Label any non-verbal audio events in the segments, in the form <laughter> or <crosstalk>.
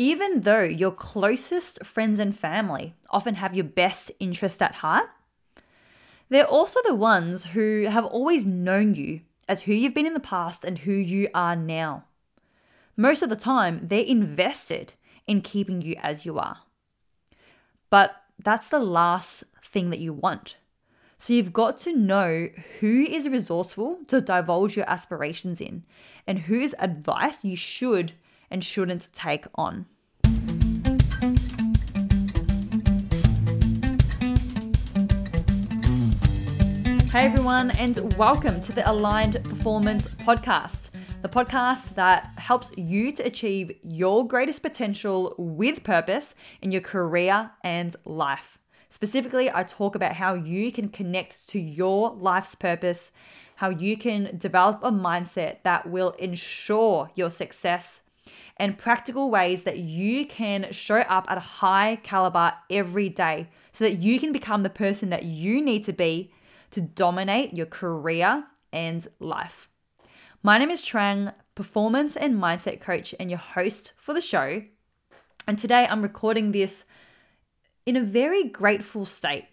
even though your closest friends and family often have your best interest at heart, they're also the ones who have always known you as who you've been in the past and who you are now. Most of the time, they're invested in keeping you as you are. But that's the last thing that you want. So you've got to know who is resourceful to divulge your aspirations in and whose advice you should and shouldn't take on. Hey everyone, and welcome to the Aligned Performance Podcast, the podcast that helps you to achieve your greatest potential with purpose in your career and life. Specifically, I talk about how you can connect to your life's purpose, how you can develop a mindset that will ensure your success, and practical ways that you can show up at a high caliber every day so that you can become the person that you need to be to dominate your career and life. My name is Trang, performance and mindset coach, and your host for the show. And today I'm recording this in a very grateful state.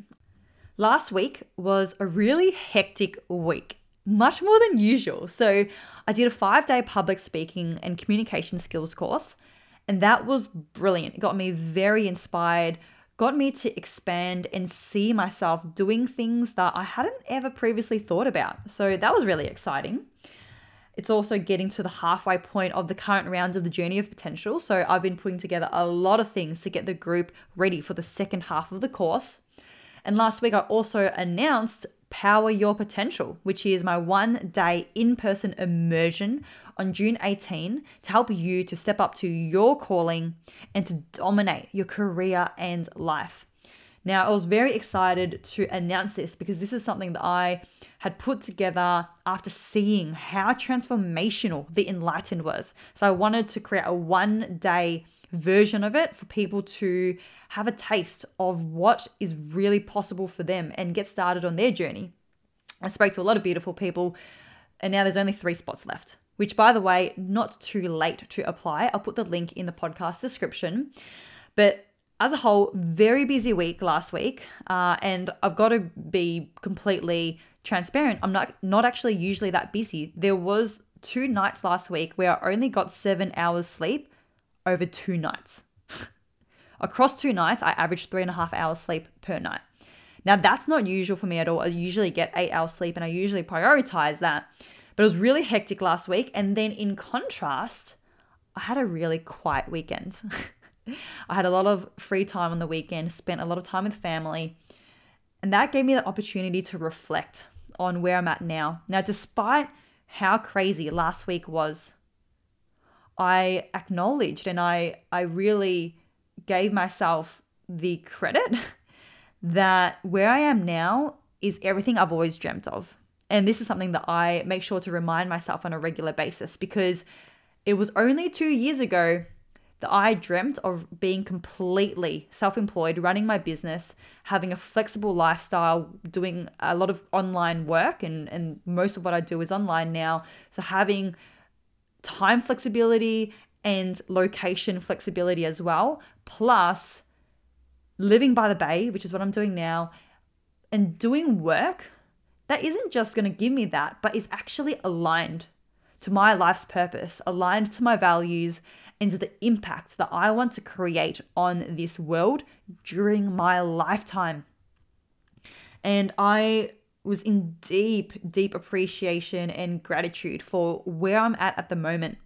Last week was a really hectic week, much more than usual. So, I did a five day public speaking and communication skills course, and that was brilliant. It got me very inspired, got me to expand and see myself doing things that I hadn't ever previously thought about. So that was really exciting. It's also getting to the halfway point of the current round of the journey of potential. So I've been putting together a lot of things to get the group ready for the second half of the course. And last week I also announced Power Your Potential, which is my one day in person immersion on June 18 to help you to step up to your calling and to dominate your career and life. Now, I was very excited to announce this because this is something that I had put together after seeing how transformational the Enlightened was. So, I wanted to create a one day version of it for people to have a taste of what is really possible for them and get started on their journey. I spoke to a lot of beautiful people, and now there's only three spots left, which, by the way, not too late to apply. I'll put the link in the podcast description. But as a whole, very busy week last week, uh, and I've got to be completely transparent. I'm not not actually usually that busy. There was two nights last week where I only got seven hours sleep over two nights. <laughs> Across two nights, I averaged three and a half hours sleep per night. Now that's not usual for me at all. I usually get eight hours sleep, and I usually prioritize that. But it was really hectic last week, and then in contrast, I had a really quiet weekend. <laughs> I had a lot of free time on the weekend, spent a lot of time with family, and that gave me the opportunity to reflect on where I'm at now. Now, despite how crazy last week was, I acknowledged and I I really gave myself the credit <laughs> that where I am now is everything I've always dreamt of. And this is something that I make sure to remind myself on a regular basis because it was only 2 years ago that I dreamt of being completely self employed, running my business, having a flexible lifestyle, doing a lot of online work, and, and most of what I do is online now. So, having time flexibility and location flexibility as well, plus living by the bay, which is what I'm doing now, and doing work that isn't just going to give me that, but is actually aligned to my life's purpose, aligned to my values, into the impact that I want to create on this world during my lifetime. And I was in deep, deep appreciation and gratitude for where I'm at at the moment.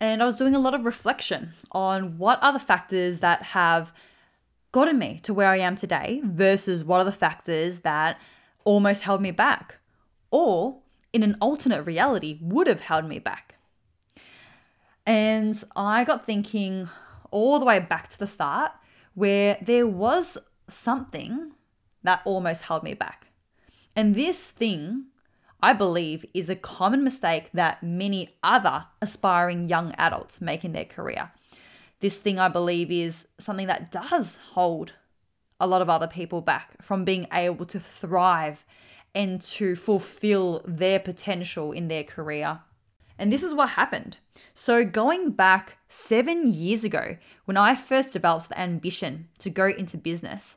And I was doing a lot of reflection on what are the factors that have gotten me to where I am today versus what are the factors that almost held me back or in an alternate reality would have held me back. And I got thinking all the way back to the start where there was something that almost held me back. And this thing, I believe, is a common mistake that many other aspiring young adults make in their career. This thing, I believe, is something that does hold a lot of other people back from being able to thrive and to fulfill their potential in their career. And this is what happened. So, going back seven years ago, when I first developed the ambition to go into business,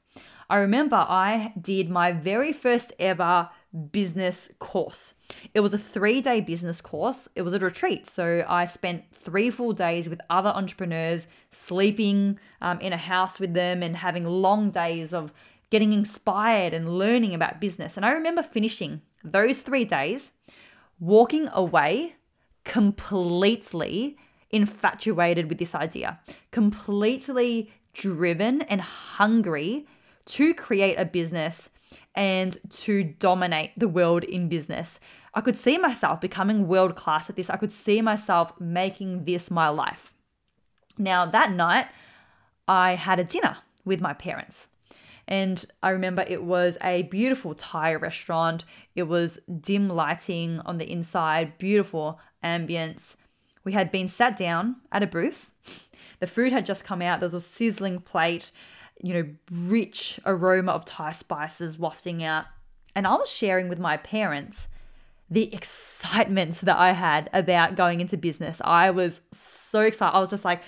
I remember I did my very first ever business course. It was a three day business course, it was a retreat. So, I spent three full days with other entrepreneurs, sleeping um, in a house with them, and having long days of getting inspired and learning about business. And I remember finishing those three days, walking away completely infatuated with this idea, completely driven and hungry to create a business and to dominate the world in business. I could see myself becoming world class at this. I could see myself making this my life. Now, that night, I had a dinner with my parents. And I remember it was a beautiful Thai restaurant. It was dim lighting on the inside, beautiful ambience. We had been sat down at a booth. The food had just come out. There was a sizzling plate, you know, rich aroma of Thai spices wafting out. And I was sharing with my parents the excitement that I had about going into business. I was so excited. I was just like,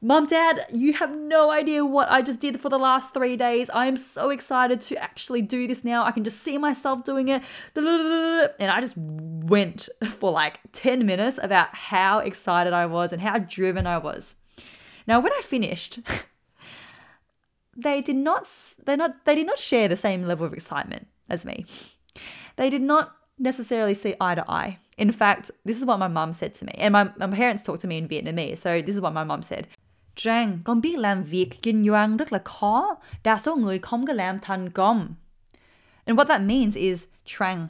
Mom, Dad, you have no idea what I just did for the last three days. I am so excited to actually do this now. I can just see myself doing it. <laughs> And I just went for like 10 minutes about how excited I was and how driven I was. Now, when I finished, <laughs> they did not they not they did not share the same level of excitement as me. They did not necessarily see eye to eye. In fact, this is what my mum said to me. And my, my parents talked to me in Vietnamese, so this is what my mum said. Trang, con biết làm việc kinh doanh rất là khó. Đa số người không có làm thành công. And what that means is, Trang,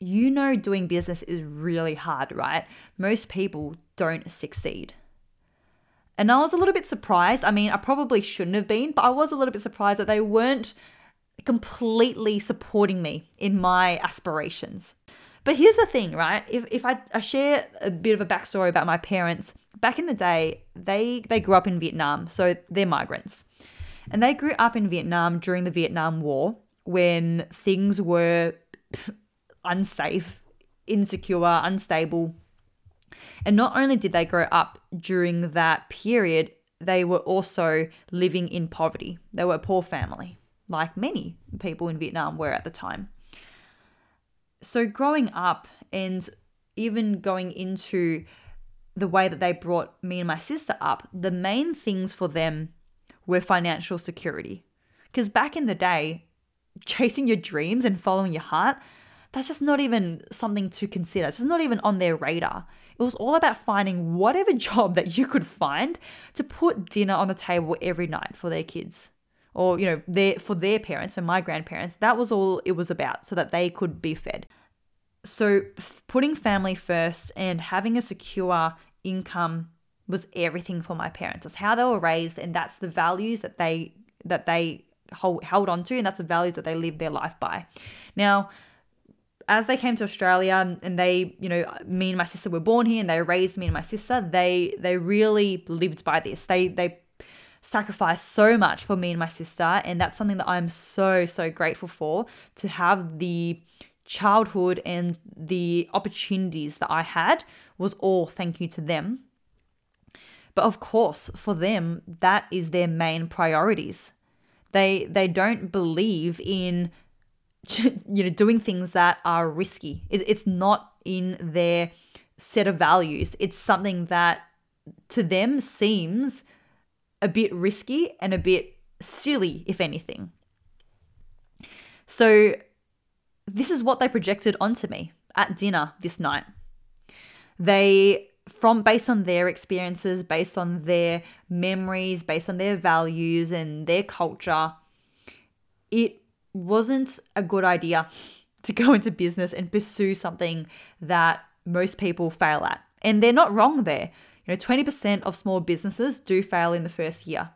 you know doing business is really hard, right? Most people don't succeed. And I was a little bit surprised. I mean, I probably shouldn't have been, but I was a little bit surprised that they weren't completely supporting me in my aspirations. But here's the thing, right? If, if I, I share a bit of a backstory about my parents, back in the day, they, they grew up in Vietnam, so they're migrants. And they grew up in Vietnam during the Vietnam War when things were <laughs> unsafe, insecure, unstable. And not only did they grow up during that period, they were also living in poverty. They were a poor family, like many people in Vietnam were at the time so growing up and even going into the way that they brought me and my sister up, the main things for them were financial security. Because back in the day, chasing your dreams and following your heart, that's just not even something to consider. It's just not even on their radar. It was all about finding whatever <laughs> job that you could find to put dinner on the table every night for their kids or you know their for their parents and my grandparents that was all it was about so that they could be fed so putting family first and having a secure income was everything for my parents it's how they were raised and that's the values that they that they hold, held on to and that's the values that they live their life by now as they came to Australia and they, you know, me and my sister were born here and they raised me and my sister, they they really lived by this. They they sacrificed so much for me and my sister. And that's something that I'm so, so grateful for to have the childhood and the opportunities that I had was all thank you to them. But of course, for them, that is their main priorities. They they don't believe in <laughs> you know doing things that are risky. It, it's not in their set of values. It's something that to them seems a bit risky and a bit silly, if anything. So, this is what they projected onto me at dinner this night. They, from based on their experiences, based on their memories, based on their values and their culture, it wasn't a good idea to go into business and pursue something that most people fail at. And they're not wrong there. You know, 20% of small businesses do fail in the first year.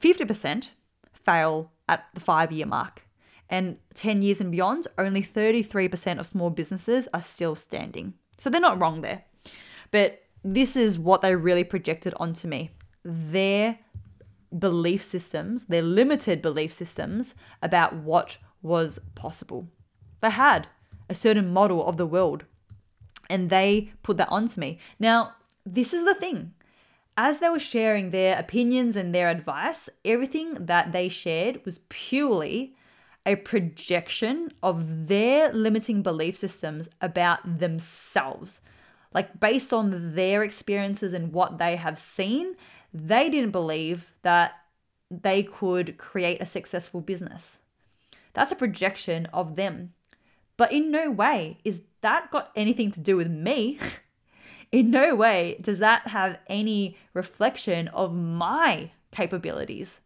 50% fail at the 5-year mark. And 10 years and beyond, only 33% of small businesses are still standing. So they're not wrong there. But this is what they really projected onto me. Their belief systems, their limited belief systems about what was possible. They had a certain model of the world And they put that onto me. Now, this is the thing. As they were sharing their opinions and their advice, everything that they shared was purely a projection of their limiting belief systems about themselves. Like, based on their experiences and what they have seen, they didn't believe that they could create a successful business. That's a projection of them. But in no way is that got anything to do with me. <laughs> in no way does that have any reflection of my capabilities.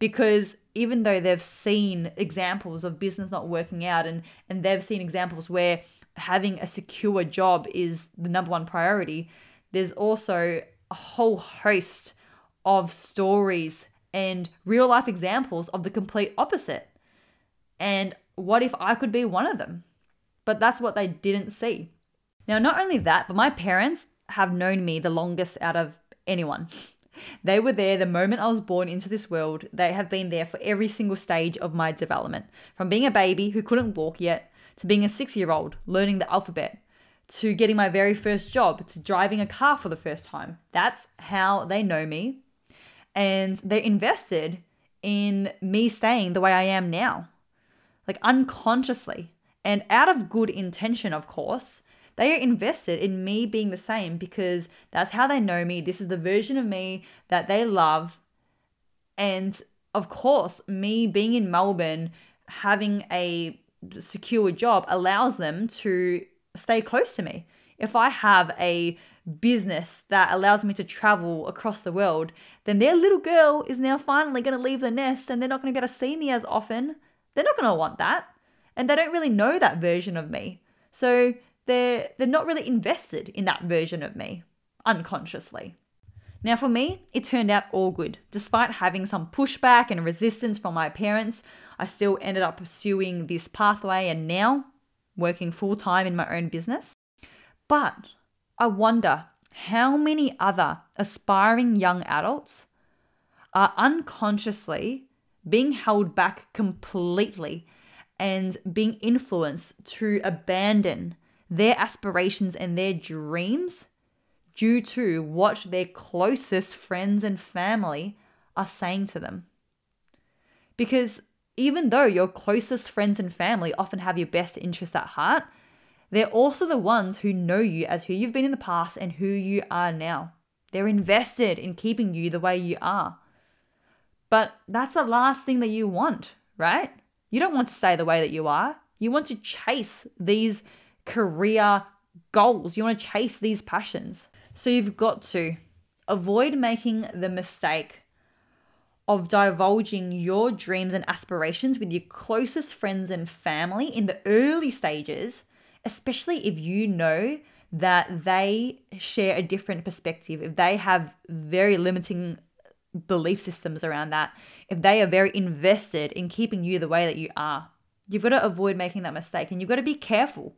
Because even though they've seen examples of business not working out and, and they've seen examples where having a secure job is the number one priority, there's also a whole host of stories and real life examples of the complete opposite. And what if I could be one of them? But that's what they didn't see. Now, not only that, but my parents have known me the longest out of anyone. <laughs> They were there the moment I was born into this world. They have been there for every single stage of my development. From being a baby who couldn't walk yet, to being a six year old learning the alphabet, to getting my very first job, to driving a car for the first time. That's how they know me. And they're invested in me staying the way I am now, like unconsciously and out of good intention, of course. They are invested in me being the same because that's how they know me. This is the version of me that they love. And of course, me being in Melbourne, having a secure job allows them to stay close to me. If I have a business that allows me to travel across the world, then their little girl is now finally going to leave the nest and they're not going to be able to see me as often. They're not going to want that. And they don't really know that version of me. So they're they're not really invested in that version of me unconsciously. Now for me, it turned out all good. Despite having some pushback and resistance from my parents, I still ended up pursuing this pathway and now working full time in my own business. But I wonder how many other aspiring young adults are unconsciously being held back completely and being influenced to abandon their aspirations and their dreams due to what their closest friends and family are saying to them. Because even though your closest friends and family often have your best interest at heart, they're also the ones who know you as who you've been in the past and who you are now. They're invested in keeping you the way you are. But that's the last thing that you want, right? You don't want to stay the way that you are. You want to chase these career goals. You want to chase these passions. So you've got to avoid making the mistake of divulging your dreams and aspirations with your closest friends and family in the early stages, especially if you know that they share a different perspective, if they have very limiting belief systems around that, if they are very invested in keeping you the way that you are. You've got to avoid making that mistake and you've got to be careful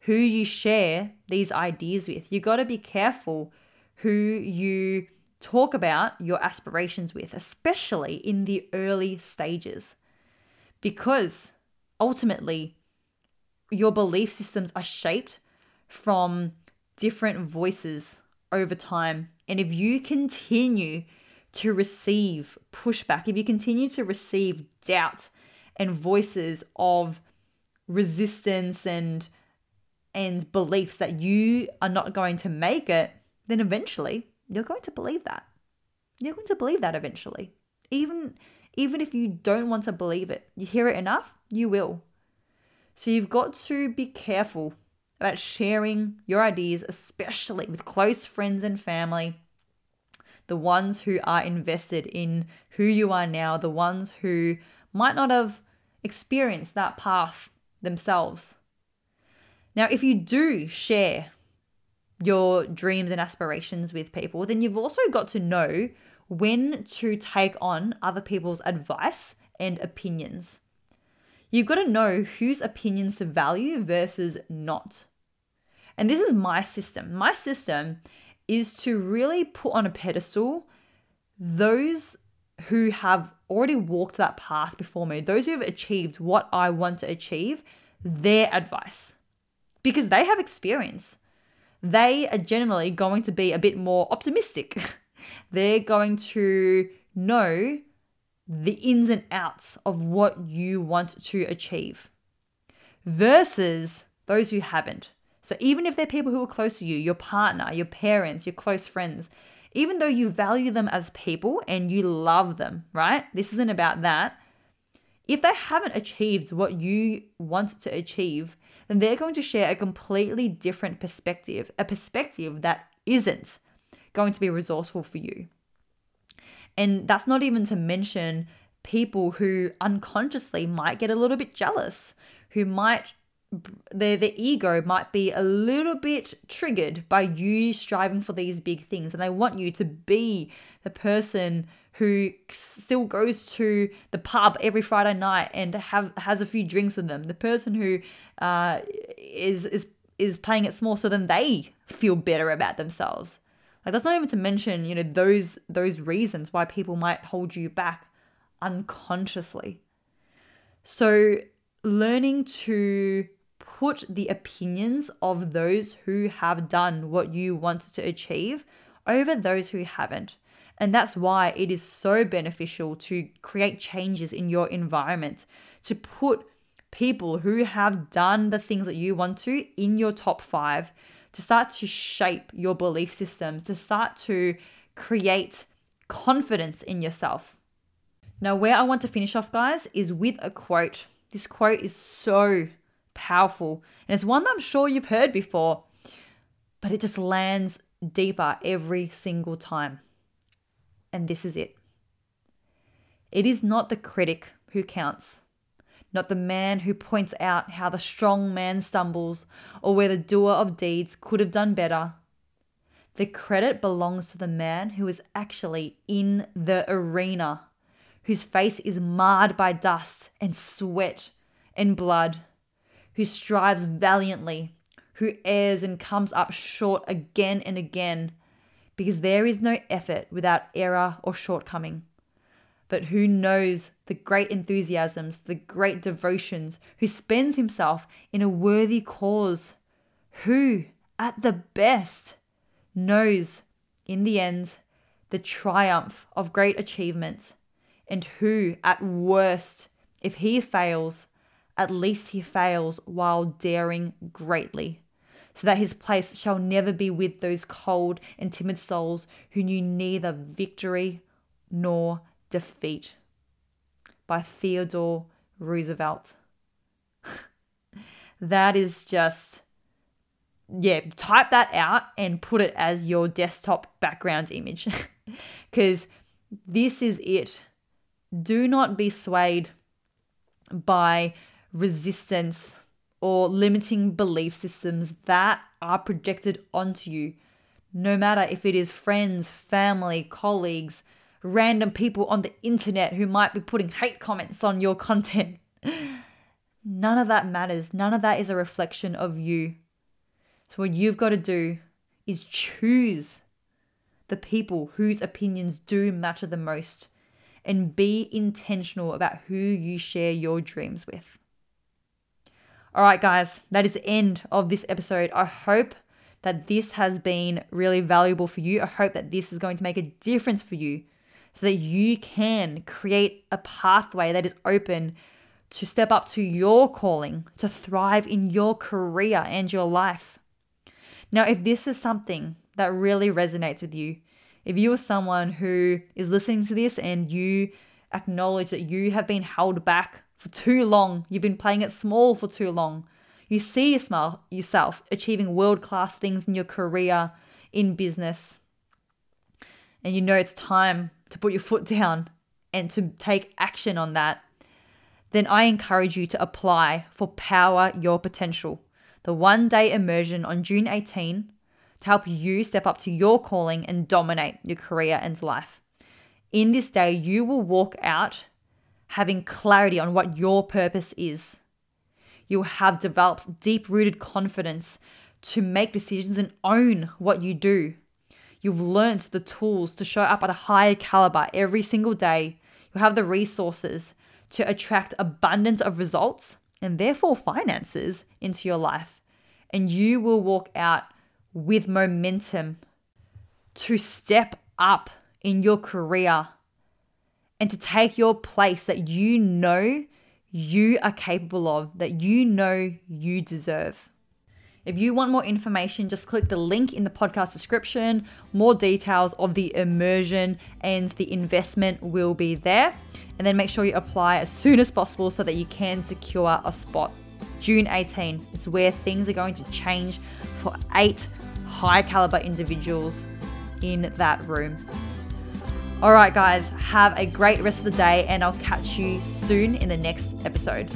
who you share these ideas with. You got to be careful who you talk about your aspirations with, especially in the early stages. Because ultimately, your belief systems are shaped from different voices over time. And if you continue to receive pushback, if you continue to receive doubt and voices of resistance and and beliefs that you are not going to make it, then eventually you're going to believe that. You're going to believe that eventually. Even even if you don't want to believe it, you hear it enough, you will. So you've got to be careful about sharing your ideas, especially with close friends and family, the ones who are invested in who you are now, the ones who might not have experienced that path themselves. Now, if you do share your dreams and aspirations with people, then you've also got to know when to take on other people's advice and opinions. You've got to know whose opinions to value versus not. And this is my system. My system is to really put on a pedestal those who have already walked that path before me, those who have achieved what I want to achieve, their advice. Because they have experience. They are generally going to be a bit more optimistic. <laughs> They're going to know the ins and outs of what you want to achieve versus those who haven't. So even if they're people who are close to you, your partner, your parents, your close friends, even though you value them as people and you love them, right? This isn't about that. If they haven't achieved what you want to achieve, then they're going to share a completely different perspective, a perspective that isn't going to be resourceful for you. And that's not even to mention people who unconsciously might get a little bit jealous, who might their their ego might be a little bit triggered by you striving for these big things and they want you to be the person who still goes to the pub every Friday night and have has a few drinks with them. The person who uh, is is is playing it small so then they feel better about themselves. Like that's not even to mention you know those those reasons why people might hold you back unconsciously. So learning to put the opinions of those who have done what you want to achieve over those who haven't. And that's why it is so beneficial to create changes in your environment, to put people who have done the things that you want to in your top five, to start to shape your belief systems, to start to create confidence in yourself. Now, where I want to finish off, guys, is with a quote. This quote is so powerful. And it's one that I'm sure you've heard before, but it just lands deeper every single time. And this is it it is not the critic who counts, not the man who points out how the strong man stumbles or where the doer of deeds could have done better. The credit belongs to the man who is actually in the arena, whose face is marred by dust and sweat and blood who strives valiantly, who errs and comes up short again and again, because there is no effort without error or shortcoming. But who knows the great enthusiasms, the great devotions, who spends himself in a worthy cause, who, at the best, knows, in the end, the triumph of great achievement, and who, at worst, if he fails, at least he fails while daring greatly, so that his place shall never be with those cold and timid souls who knew neither victory nor defeat. By Theodore Roosevelt. <laughs> that is just, yeah, type that out and put it as your desktop background image. <laughs> Because this is it. Do not be swayed by resistance or limiting belief systems that are projected onto you, no matter if it is friends, family, colleagues, random people on the internet who might be putting hate comments on your content. <laughs> None of that matters. None of that is a reflection of you. So, what you've got to do is choose the people whose opinions do matter the most and be intentional about who you share your dreams with. All right, guys, that is the end of this episode. I hope that this has been really valuable for you. I hope that this is going to make a difference for you so that you can create a pathway that is open to step up to your calling, to thrive in your career and your life. Now, if this is something that really resonates with you, if you are someone who is listening to this and you acknowledge that you have been held back for too long. You've been playing it small for too long. You see yourself achieving world class things in your career, in business, and you know it's time to put your foot down and to take action on that, then I encourage you to apply for Power Your Potential, the one day immersion on June 18 to help you step up to your calling and dominate your career and life. In this day, you will walk out having clarity on what your purpose is. You'll have developed deep rooted confidence to make decisions and own what you do. You've learned the tools to show up at a higher caliber every single day. You'll have the resources to attract abundance of results and therefore finances into your life. and you will walk out with momentum to step up in your career and to take your place that you know you are capable of, that you know you deserve. If you want more information, just click the link in the podcast description. More details of the immersion and the investment will be there. And then make sure you apply as soon as possible so that you can secure a spot. June 18 is where things are going to change for eight high caliber individuals in that room. All right, guys, have a great rest of the day, and I'll catch you soon in the next episode.